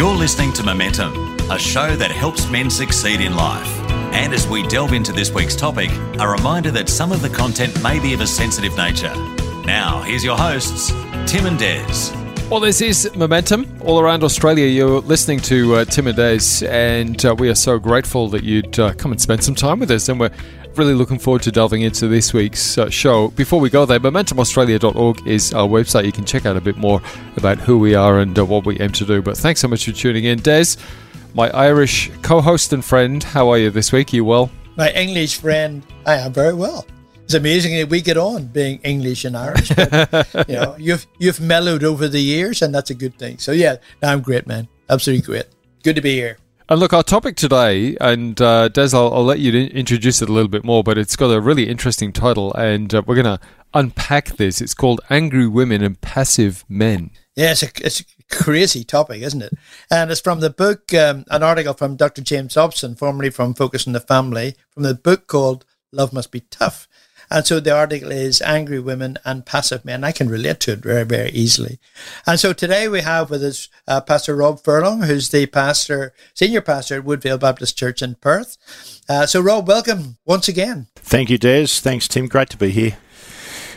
You're listening to Momentum, a show that helps men succeed in life. And as we delve into this week's topic, a reminder that some of the content may be of a sensitive nature. Now, here's your hosts, Tim and Des. Well, this is Momentum all around Australia. You're listening to uh, Tim and Des, and uh, we are so grateful that you'd uh, come and spend some time with us. And we're really looking forward to delving into this week's uh, show. Before we go there, momentumaustralia.org is our website. You can check out a bit more about who we are and uh, what we aim to do. But thanks so much for tuning in. Des, my Irish co host and friend, how are you this week? You well? My English friend, I am very well. It's amazing that we get on being English and Irish. But, you know, you've you've mellowed over the years, and that's a good thing. So yeah, I'm great, man. Absolutely great. Good to be here. And look, our topic today, and uh, Des, I'll, I'll, let you introduce it a little bit more, but it's got a really interesting title, and uh, we're going to unpack this. It's called Angry Women and Passive Men. Yeah, it's a, it's a crazy topic, isn't it? And it's from the book, um, an article from Dr. James Dobson, formerly from Focus on the Family, from the book called Love Must Be Tough. And so the article is Angry Women and Passive Men. I can relate to it very, very easily. And so today we have with us uh, Pastor Rob Furlong, who's the pastor, senior pastor at Woodvale Baptist Church in Perth. Uh, so, Rob, welcome once again. Thank you, Des. Thanks, Tim. Great to be here.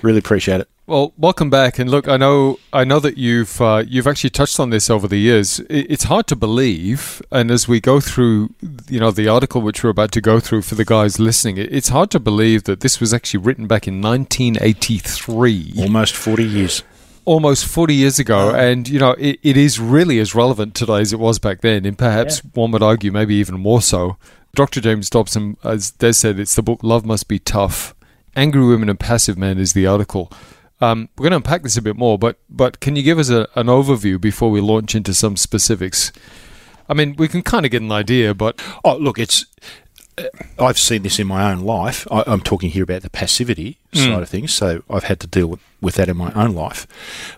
Really appreciate it. Well, welcome back, and look, I know, I know that you've uh, you've actually touched on this over the years. It's hard to believe, and as we go through, you know, the article which we're about to go through for the guys listening, it's hard to believe that this was actually written back in 1983, almost 40 years, almost 40 years ago, and you know, it, it is really as relevant today as it was back then, and perhaps yeah. one would argue maybe even more so. Dr. James Dobson, as Des said, it's the book "Love Must Be Tough." Angry Women and Passive Men is the article. Um, we're going to unpack this a bit more, but but can you give us a, an overview before we launch into some specifics? I mean, we can kind of get an idea, but oh, look, it's uh, I've seen this in my own life. I, am talking here about the passivity mm. side of things, so I've had to deal with, with that in my own life,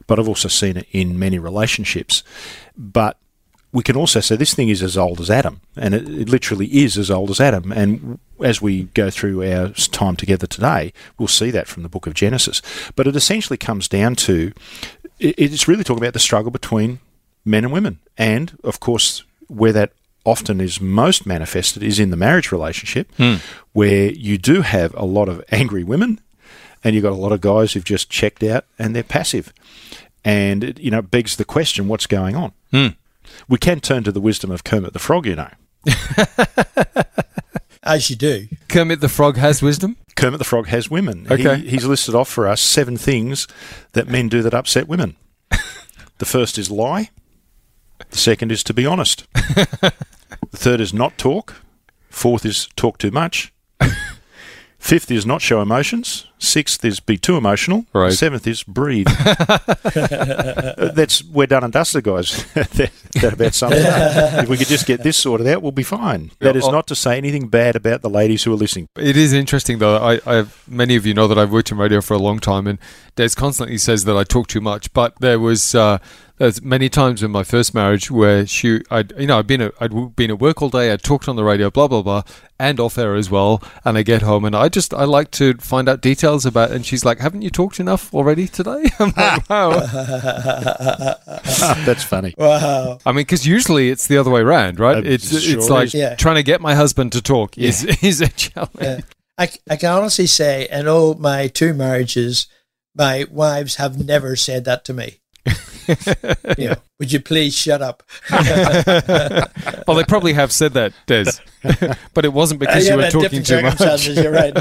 but I've also seen it in many relationships. But we can also say this thing is as old as Adam, and it, it, literally is as old as Adam. And as we go through our time together today, we'll see that from the book of Genesis. But it essentially comes down to it, it's really talking about the struggle between men and women, and of course, where that often is most manifested is in the marriage relationship, hmm. where you do have a lot of angry women, and you've got a lot of guys who've just checked out and they're passive. And it, you know, begs the question, what's going on? Hmm. We can turn to the wisdom of Kermit the Frog, you know. As you do. Kermit the Frog has wisdom? Kermit the Frog has women. Okay. He, he's listed off for us seven things that men do that upset women. the first is lie. The second is to be honest. the third is not talk. Fourth is talk too much. Fifth is not show emotions. Sixth is be too emotional. Right. Seventh is breathe. That's we're done and dusted, guys. that, that, about sums up. If we could just get this sorted out, we'll be fine. That is not to say anything bad about the ladies who are listening. It is interesting, though. I, I many of you know that I've worked in radio for a long time, and Des constantly says that I talk too much. But there was. Uh, there's many times in my first marriage where she, I'd, you know, I'd been, at, I'd been at work all day, I'd talked on the radio, blah blah blah, and off air as well, and I get home and I just, I like to find out details about, and she's like, "Haven't you talked enough already today?" I'm like, "Wow, that's funny." Wow. I mean, because usually it's the other way around, right? Uh, it's sure it's like yeah. trying to get my husband to talk yeah. is is a challenge. Yeah. I, I can honestly say, in all my two marriages, my wives have never said that to me. you know, would you please shut up? well, they probably have said that, Des, but it wasn't because uh, yeah, you were talking too much. You're right.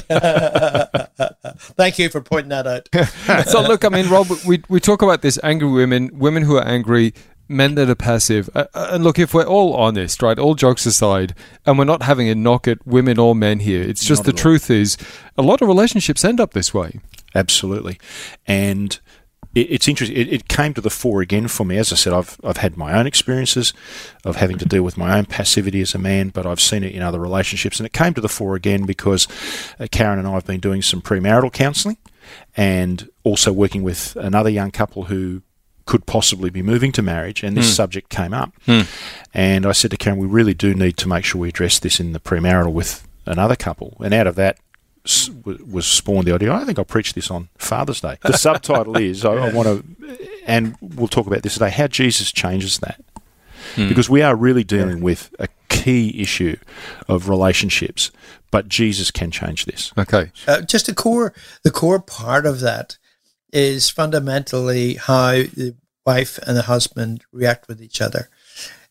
Thank you for pointing that out. so, look, I mean, Rob, we we talk about this angry women, women who are angry, men that are passive. Uh, uh, and look, if we're all honest, right, all jokes aside, and we're not having a knock at women or men here, it's just not the truth is a lot of relationships end up this way. Absolutely. And it, it's interesting. It, it came to the fore again for me. As I said, I've I've had my own experiences of having to deal with my own passivity as a man, but I've seen it in other relationships, and it came to the fore again because uh, Karen and I have been doing some premarital counselling, and also working with another young couple who could possibly be moving to marriage, and this Mm. subject came up. Mm. And I said to Karen, we really do need to make sure we address this in the premarital with another couple. And out of that was spawned the idea. I think I'll preach this on Father's Day. The subtitle is I, I want to, and we'll talk about this today. How Jesus changes that, Hmm. because we are really dealing with a key issue of relationships, but Jesus can change this. Okay. Uh, just the core, the core part of that is fundamentally how the wife and the husband react with each other.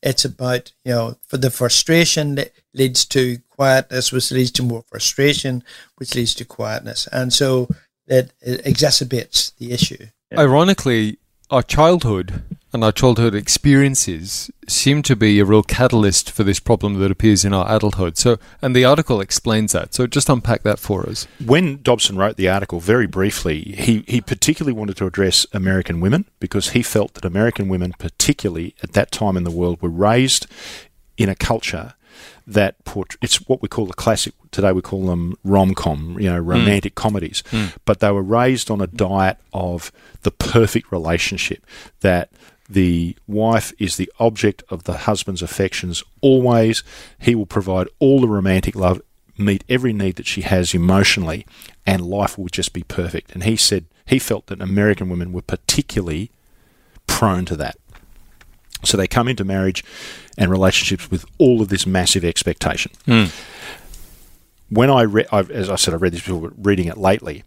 It's about you know for the frustration that leads to quietness, which leads to more frustration, which leads to quietness, and so it, it exacerbates the issue. Ironically, our childhood and our childhood experiences seem to be a real catalyst for this problem that appears in our adulthood. So, and the article explains that. So, just unpack that for us. when Dobson wrote the article, very briefly, he, he particularly wanted to address American women because he felt that American women, particularly at that time in the world, were raised in a culture that it's what we call the classic today we call them rom-com you know hmm. romantic comedies hmm. but they were raised on a diet of the perfect relationship that the wife is the object of the husband's affections always. He will provide all the romantic love meet every need that she has emotionally and life will just be perfect. And he said he felt that american women were particularly prone to that. So they come into marriage and relationships with all of this massive expectation. Hmm. When I read, as I said, I read this before, but reading it lately,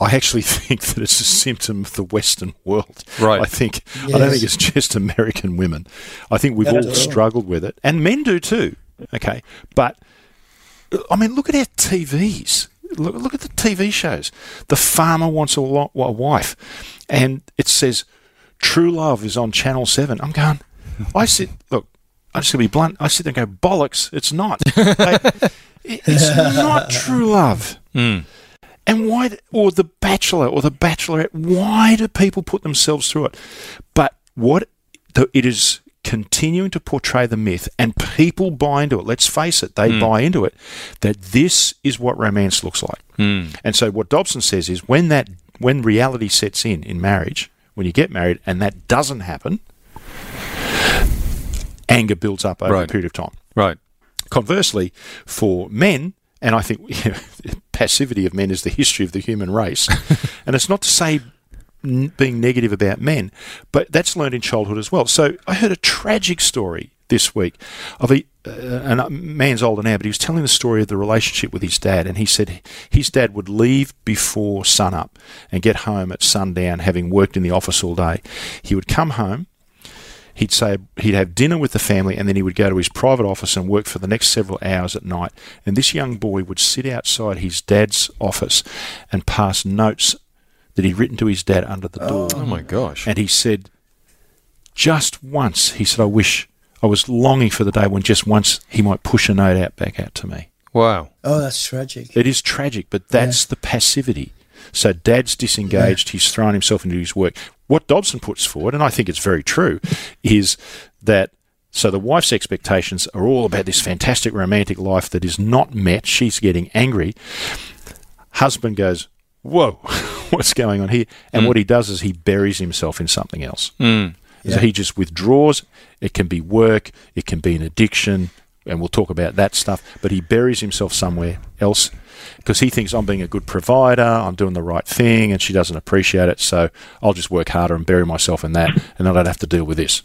I actually think that it's a symptom of the Western world. Right. I think I don't think it's just American women. I think we've Not all struggled with it, and men do too. Okay, but I mean, look at our TVs. Look, look at the TV shows. The farmer wants a, lo- a wife, and it says True Love is on Channel Seven. I'm going. I sit. Look, I'm just gonna be blunt. I sit there and go, bollocks. It's not. They- it- it's not True Love. Mm. And why, or The Bachelor or The Bachelorette, why do people put themselves through it? But what it is continuing to portray the myth, and people buy into it. Let's face it, they buy into it that this is what romance looks like. Mm. And so, what Dobson says is when that when reality sets in in marriage, when you get married, and that doesn't happen, anger builds up over Right. a period of time. Right. Conversely, for men, and I think passivity of men is the history of the human race, and it's not to say n- being negative about men, but that's learned in childhood as well. So I heard a tragic story this week of a, uh, a man's older now, but he was telling the story of the relationship with his dad, and he said his dad would leave before sunup and get home at sundown, having worked in the office all day. He would come home he'd say he'd have dinner with the family and then he would go to his private office and work for the next several hours at night. And this young boy would sit outside his dad's office and pass notes that he'd written to his dad under the door. Oh my gosh. And he said, just once, he said, I wish I was longing for the day when just once he might push a note out back out to me. Wow. Oh, that's tragic. It is tragic, but that's the passivity. So dad's disengaged, he's thrown himself into his work. What Dobson puts forward, and I think it's very true, is that so the wife's expectations are all about this fantastic romantic life that is not met. She's getting angry. Husband goes, Whoa, what's going on here? And what he does is he buries himself in something else. Mm. So he just withdraws. It can be work, it can be an addiction, and we'll talk about that stuff. But he buries himself somewhere else because he thinks I'm being a good provider, I'm doing the right thing, and she doesn't appreciate it. So I'll just work harder and bury myself in that, and I don't have to deal with this.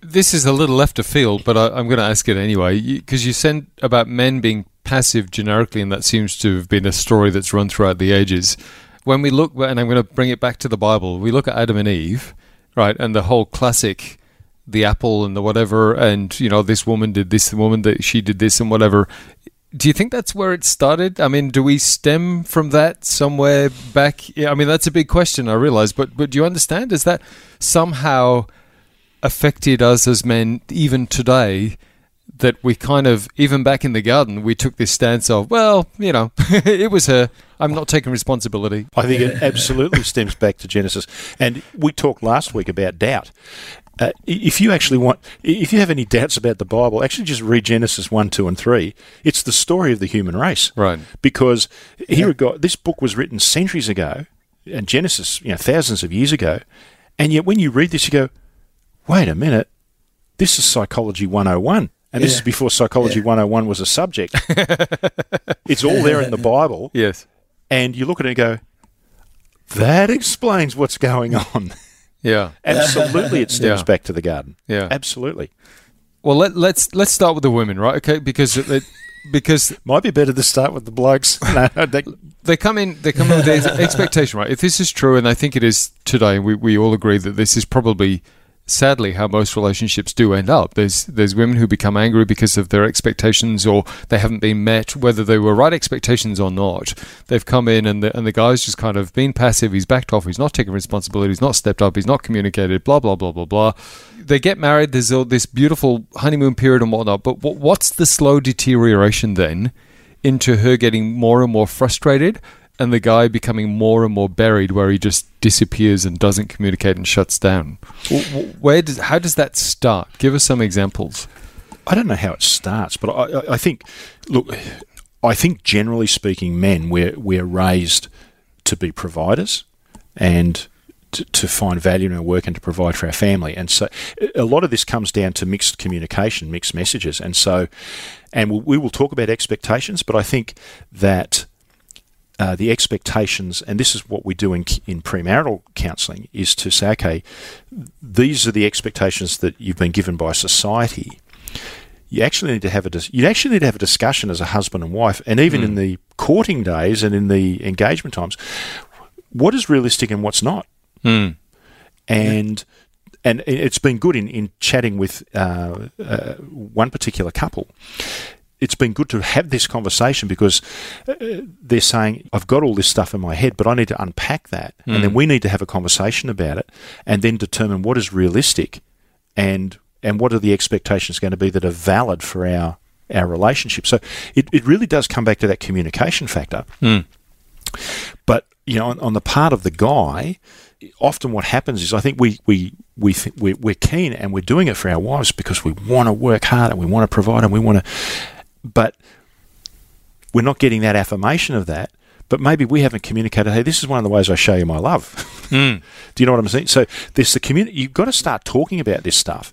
This is a little left of field, but I, I'm going to ask it anyway because you, said about men being passive generically, and that seems to have been a story that's run throughout the ages. When we look, and I'm going to bring it back to the Bible, we look at Adam and Eve, right, and the whole classic, the apple and the whatever, and you know this woman did this, the woman that she did this and whatever. Do you think that's where it started? I mean, do we stem from that somewhere back? Yeah, I mean, that's a big question. I realize, but but do you understand? Is that somehow affected us as men even today? That we kind of even back in the garden, we took this stance of, well, you know, it was her. I'm not taking responsibility. I think it absolutely stems back to Genesis. And we talked last week about doubt. Uh, if you actually want, if you have any doubts about the Bible, actually just read Genesis 1, 2, and 3. It's the story of the human race. Right. Because here we got, this book was written centuries ago, and Genesis, you know, thousands of years ago. And yet when you read this, you go, wait a minute, this is Psychology 101. And this Yeah. is before Psychology 101 was a subject. it's all there in the Bible Yes. and you look at it and go, that explains what's going on. Yeah. Absolutely, it stems Yeah. back to the garden. Yeah. Absolutely. Well, let, let's let's start with the women, right? Okay, because it, because Might be better to start with the blokes. No, they, they come in they come in with this expectation, right? If this is true, and I think it is today, we we all agree that this is probably sadly how most relationships do end up. There's there's women who become angry because of their expectations or they haven't been met, whether they were right expectations or not. They've come in and the and the guy's just kind of been passive, he's backed off, he's not taking responsibility, he's not stepped up, he's not communicated, blah blah blah blah blah. They get married, there's all this beautiful honeymoon period and whatnot, but what, what's the slow deterioration then into her getting more and more frustrated and the guy becoming more and more buried where he just disappears and doesn't communicate and shuts down. W- w- where does how does that start? Give us some examples. I don't know how it starts, but I, I- I think, look, I think generally speaking, men we're we're raised to be providers and to, to find value in our work and to provide for our family, and so a lot of this comes down to mixed communication, mixed messages, and so, and we, we will talk about expectations, but I think that. Uh, the expectations, and this is what we do in, in premarital counselling, is to say, okay, these are the expectations that you've been given by society you actually need to have a dis- you actually need to have a discussion as a husband and wife, and even in the courting days and in the engagement times, what is realistic and what's not, Hmm. and and it's been good in in chatting with uh, uh, one particular couple. It's been good to have this conversation because uh, they're saying, I've got all this stuff in my head, but I need to unpack that. And then we need to have a conversation about it and then determine what is realistic and and what are the expectations going to be that are valid for our our relationship. So it, it really does come back to that communication factor. But you know, on, on the part of the guy, often what happens is I think we we we th- we're, we're keen and we're doing it for our wives because we want to work hard and we want to provide and we want to, but we're not getting that affirmation of that. But maybe we haven't communicated. Hey, this is one of the ways I show you my love. Do you know what I'm saying? So there's the community. You've got to start talking about this stuff.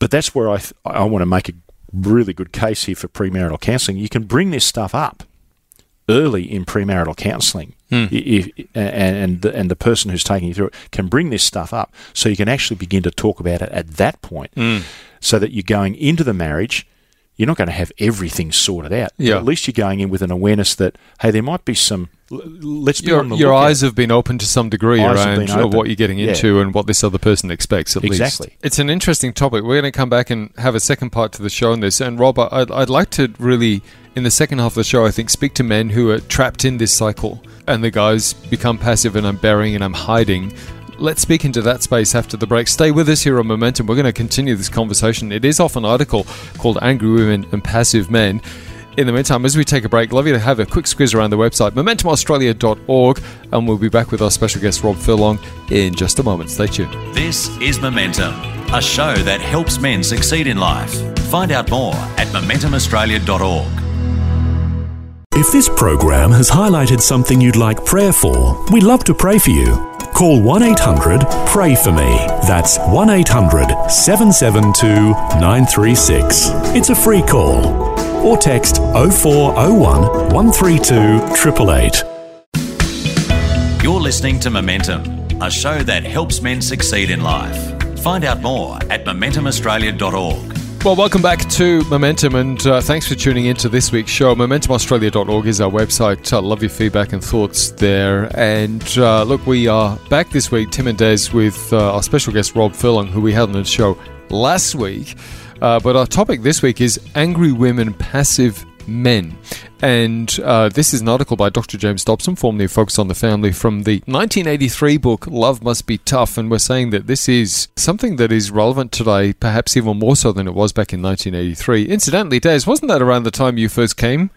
But that's where I th- I want to make a really good case here for premarital counselling. You can bring this stuff up early in premarital counselling, Hmm. if, and and the, and the person who's taking you through it can bring this stuff up, so you can actually begin to talk about it at that point, Hmm. so that you're going into the marriage. You're not going to have everything sorted out. but Yeah. at least you're going in with an awareness that hey, there might be some. Let's be your, on the your eyes have been open to some degree Eyes around uh, what you're getting Yeah. into and what this other person expects at Exactly. least. It's an interesting topic. We're going to come back and have a second part to the show on this. And Rob, I'd, I'd like to really, in the second half of the show, I think, speak to men who are trapped in this cycle and the guys become passive and I'm burying and I'm hiding. Let's speak into that space after the break. Stay with us here on Momentum. We're going to continue this conversation. It is off an article called Angry Women and Passive Men. In the meantime, as we take a break, love you to have a quick squeeze around the website, momentumaustralia.org, and we'll be back with our special guest, Rob Furlong, in just a moment. Stay tuned. This is Momentum, a show that helps men succeed in life. Find out more at momentumaustralia.org. If this program has highlighted something you'd like prayer for, we'd love to pray for you. Call 1 800 Pray For Me. That's 1 800 772 936. It's a free call. Or text 0401 132 888. You're listening to Momentum, a show that helps men succeed in life. Find out more at momentumaustralia.org. Well, welcome back to Momentum, and uh, thanks for tuning in to this week's show. MomentumAustralia.org is our website. I love your feedback and thoughts there. And uh, look, we are back this week, Tim and Des, with uh, our special guest, Rob Furlong, who we had on the show last week. Uh, but our topic this week is Angry Women, Passive Men. And uh, this is an article by Dr. James Dobson, formerly Focus on the family, from the 1983 book Love Must Be Tough. And we're saying that this is something that is relevant today, perhaps even more so than it was back in 1983. Incidentally, Des, wasn't that around the time you first came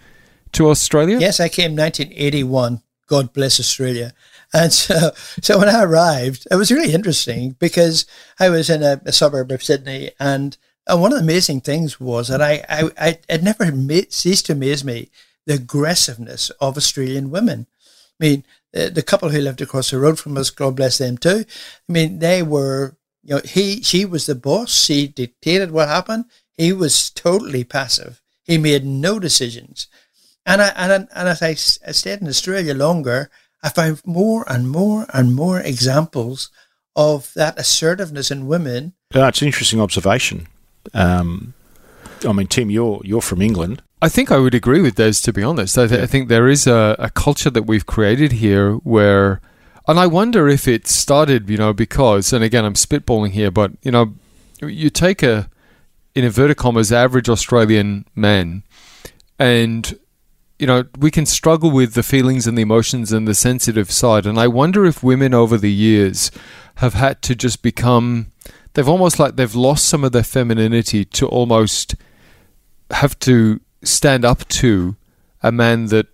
to Australia? Yes, I came 1981. God bless Australia. And so, so when I arrived, it was really interesting because I was in a, a suburb of Sydney, and, and one of the amazing things was that I, I, I it never ceased to amaze me the aggressiveness of Australian women. I mean, the, the couple who lived across the road from us, God bless them too. I mean, they were, you know, he, she was the boss. She dictated what happened. He was totally passive. He made no decisions. And I, and, and as I, I stayed in Australia longer, I found more and more and more examples of that assertiveness in women. Uh, it's an interesting observation. Um, I mean, Tim, you're you're from England. I think I would agree with those, to be honest. I, th- I think there is a, a culture that we've created here where, and I wonder if it started, you know, because, and again, I'm spitballing here, but, you know, you take a, in inverted commas, average Australian man, and you know, we can struggle with the feelings and the emotions and the sensitive side. And I wonder if women over the years have had to just become, they've almost like they've lost some of their femininity to almost have to stand up to a man that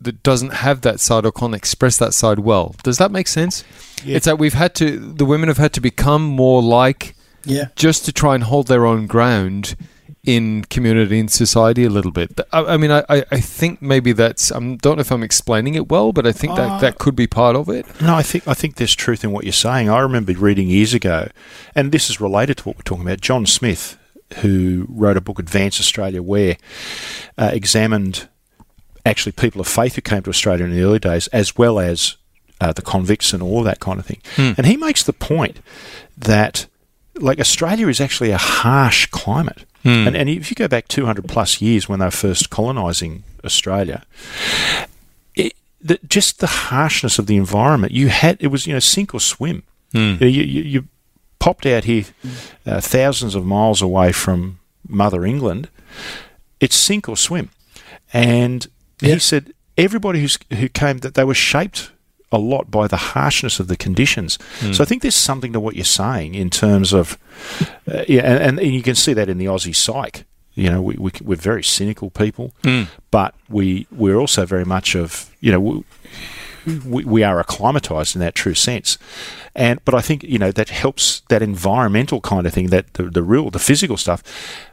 that doesn't have that side or can't express that side well. Does that make sense? Yeah. It's that we've had to, the women have had to become more like, Yeah. just to try and hold their own ground in community and society a little bit. I, I mean, I, I think maybe that's. I don't know if I'm explaining it well, but I think that that could be part of it. No, I think I think there's truth in what you're saying. I remember reading years ago, and this is related to what we're talking about. John Smith, who wrote a book, Advance Australia, where uh, examined actually people of faith who came to Australia in the early days, as well as uh, the convicts and all that kind of thing. And he makes the point that like Australia is actually a harsh climate. And, and if you go back 200 plus years when they were first colonising Australia, it, the, just the harshness of the environment, you had, it was, you know, sink or swim. You, you, you popped out here uh, thousands of miles away from Mother England, it's sink or swim. And Yeah. he said everybody who's, who came, that they were shaped a lot by the harshness of the conditions. So I think there's something to what you're saying in terms of, uh, yeah, and, and you can see that in the Aussie psyche. You know, we, we, we're very cynical people, but we we're also very much of you know we, we, we are acclimatized in that true sense. And but I think you know that helps that environmental kind of thing that the, the real the physical stuff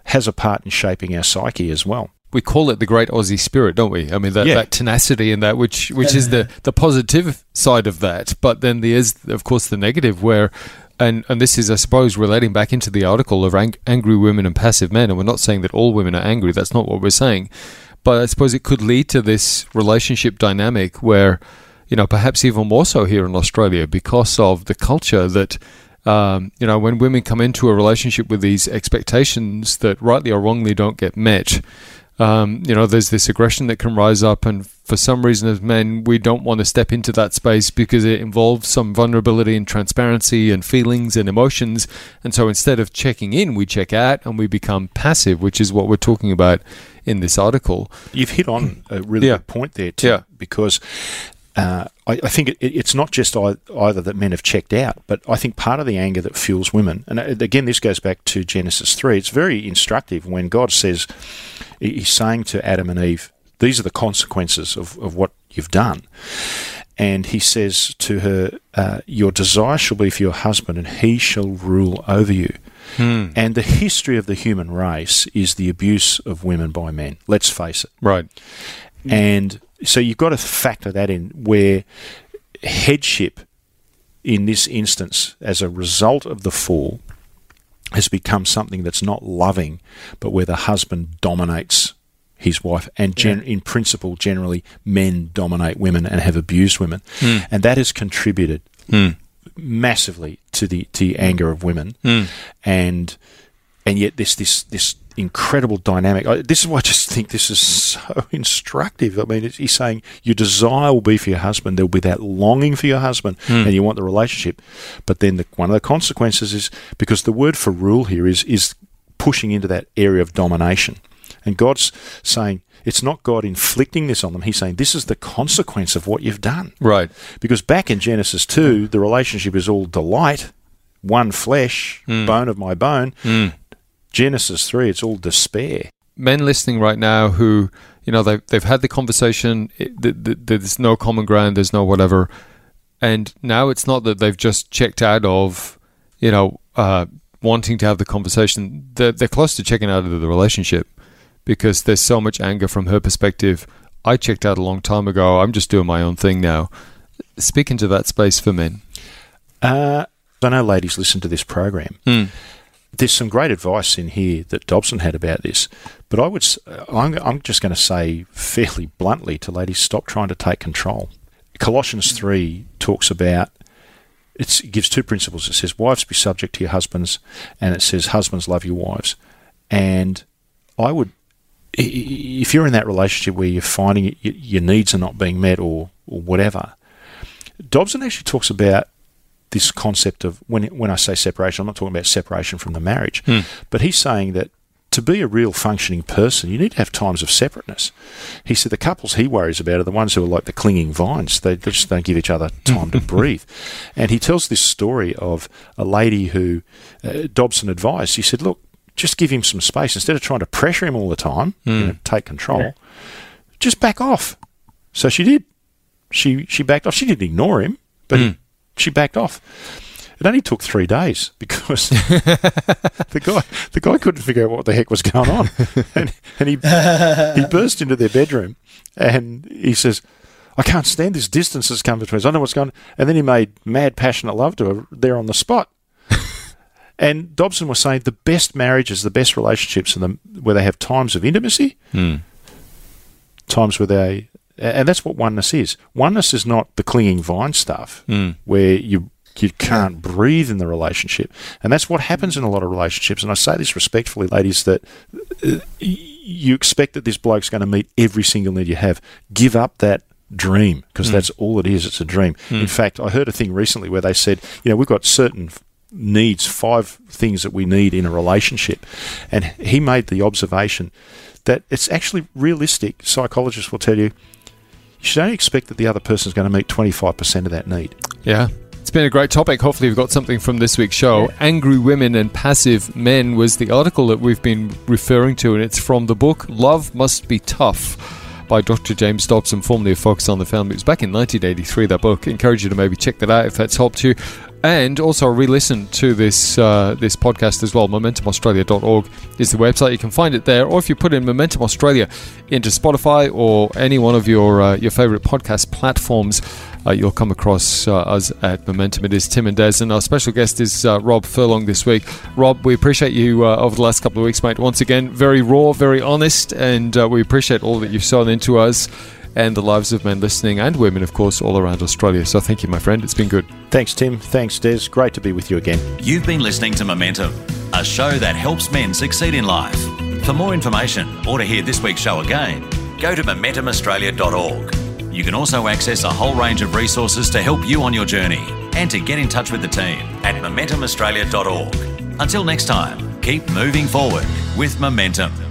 has a part in shaping our psyche as well. We call it the great Aussie spirit, don't we? I mean, that, Yeah. that tenacity and that, which which is the, the positive side of that. But then there's, of course, the negative where, and, and this is, I suppose, relating back into the article of ang- angry women and passive men. And we're not saying that all women are angry. That's not what we're saying. But I suppose it could lead to this relationship dynamic where, you know, perhaps even more so here in Australia because of the culture that um, you know, when women come into a relationship with these expectations that rightly or wrongly don't get met, um, you know, there's this aggression that can rise up, and for some reason, as men, we don't want to step into that space because it involves some vulnerability and transparency and feelings and emotions. And so instead of checking in, we check out and we become passive, which is what we're talking about in this article. You've hit on a really Yeah. good point there, too, Yeah. because uh, I, I think it, it's not just either that men have checked out, but I think part of the anger that fuels women, and uh, again, this goes back to Genesis 3, it's very instructive when God says, He's saying to Adam and Eve, these are the consequences of, of what you've done. And he says to her, uh, Your desire shall be for your husband, and he shall rule over you. And the history of the human race is the abuse of women by men. Let's face it. Right. And so you've got to factor that in where headship in this instance, as a result of the fall, has become something that's not loving, but where the husband dominates his wife. And gen- in principle, generally, men dominate women and have abused women. Hmm. And that has contributed hmm. massively to the to the anger of women. Hmm. And and yet this this this incredible dynamic. I, this is why I just think this is so instructive. I mean, it's, he's saying your desire will be for your husband. There will be that longing for your husband, hmm. and you want the relationship. But then the, one of the consequences is because the word for rule here is is pushing into that area of domination, and God's saying. It's not God inflicting this on them. He's saying this is the consequence of what you've done. Right. Because back in Genesis 2, the relationship is all delight, one flesh, hmm. bone of my bone. Hmm. Genesis 3, it's all despair. men listening right now who you know they've they've had the conversation. It, th th there's no common ground. There's no whatever. And now it's not that they've just checked out of, you know, uh, wanting to have the conversation. They're, they're close to checking out of the relationship because there's so much anger from her perspective. I checked out a long time ago. I'm just doing my own thing now. Speaking to that space for men. Uh, I know ladies listen to this program. Mm. There's some great advice in here that Dobson had about this, but I would, I'm, I'm just going to say fairly bluntly to ladies, stop trying to take control. Colossians 3 talks about it gives two principles. It says, Wives, be subject to your husbands, and it says, Husbands, love your wives. And I would, if you're in that relationship where you're finding your needs are not being met or, or whatever, Dobson actually talks about this concept of when when I say separation, I'm not talking about separation from the marriage, Hmm. but he's saying that to be a real functioning person, you need to have times of separateness. He said the couples he worries about are the ones who are like the clinging vines. They, they just don't give each other time to breathe. And he tells this story of a lady who uh, Dobson advised. He said, "Look, just give him some space instead of trying to pressure him all the time. You know, take control. Just back off." So she did. She she backed off. She didn't ignore him, but he, she backed off. It only took three days because the guy the guy couldn't figure out what the heck was going on, and, and he he burst into their bedroom and he says, "I can't stand this distance that's come between us. I don't know what's going." on. And then he made mad, passionate love to her there on the spot. and Dobson was saying the best marriages, the best relationships, and the where they have times of intimacy, hmm. times where they and that's what oneness is. Oneness is not the clinging vine stuff hmm. where you you can't breathe in the relationship, and that's what happens in a lot of relationships. And I say this respectfully, ladies, that uh, you expect that this bloke's going to meet every single need you have. Give up that dream because hmm. that's all it is. It's a dream. Hmm. In fact, I heard a thing recently where they said, you know, we've got certain needs, five things that we need in a relationship, and he made the observation that it's actually realistic. Psychologists will tell you you should only expect that the other person is going to meet 25% of that need. Yeah. It's been a great topic. Hopefully, you've got something from this week's show. Angry Women and Passive Men was the article that we've been referring to, and it's from the book Love Must Be Tough by Dr. James Dobson, formerly of Focus on the Family. It was back in 1983, that book. Encourage you to maybe check that out if that's helped you. And also re-listen to this uh, this podcast as well. MomentumAustralia.org is the website. You can find it there, or if you put in Momentum Australia into Spotify or any one of your uh, your favorite podcast platforms, uh, you'll come across uh, us at Momentum. It is Tim and Des, and our special guest is uh, Rob Furlong this week. Rob, we appreciate you uh, over the last couple of weeks, mate. Once again, very raw, very honest, and we appreciate all that you've sown into us and the lives of men listening and women, of course, all around Australia. So thank you, my friend. It's been good. Thanks, Tim. Thanks, Des. Great to be with you again. You've been listening to Momentum, a show that helps men succeed in life. For more information or to hear this week's show again, go to momentumaustralia.org. You can also access a whole range of resources to help you on your journey and to get in touch with the team at momentumaustralia.org. Until next time, keep moving forward with Momentum.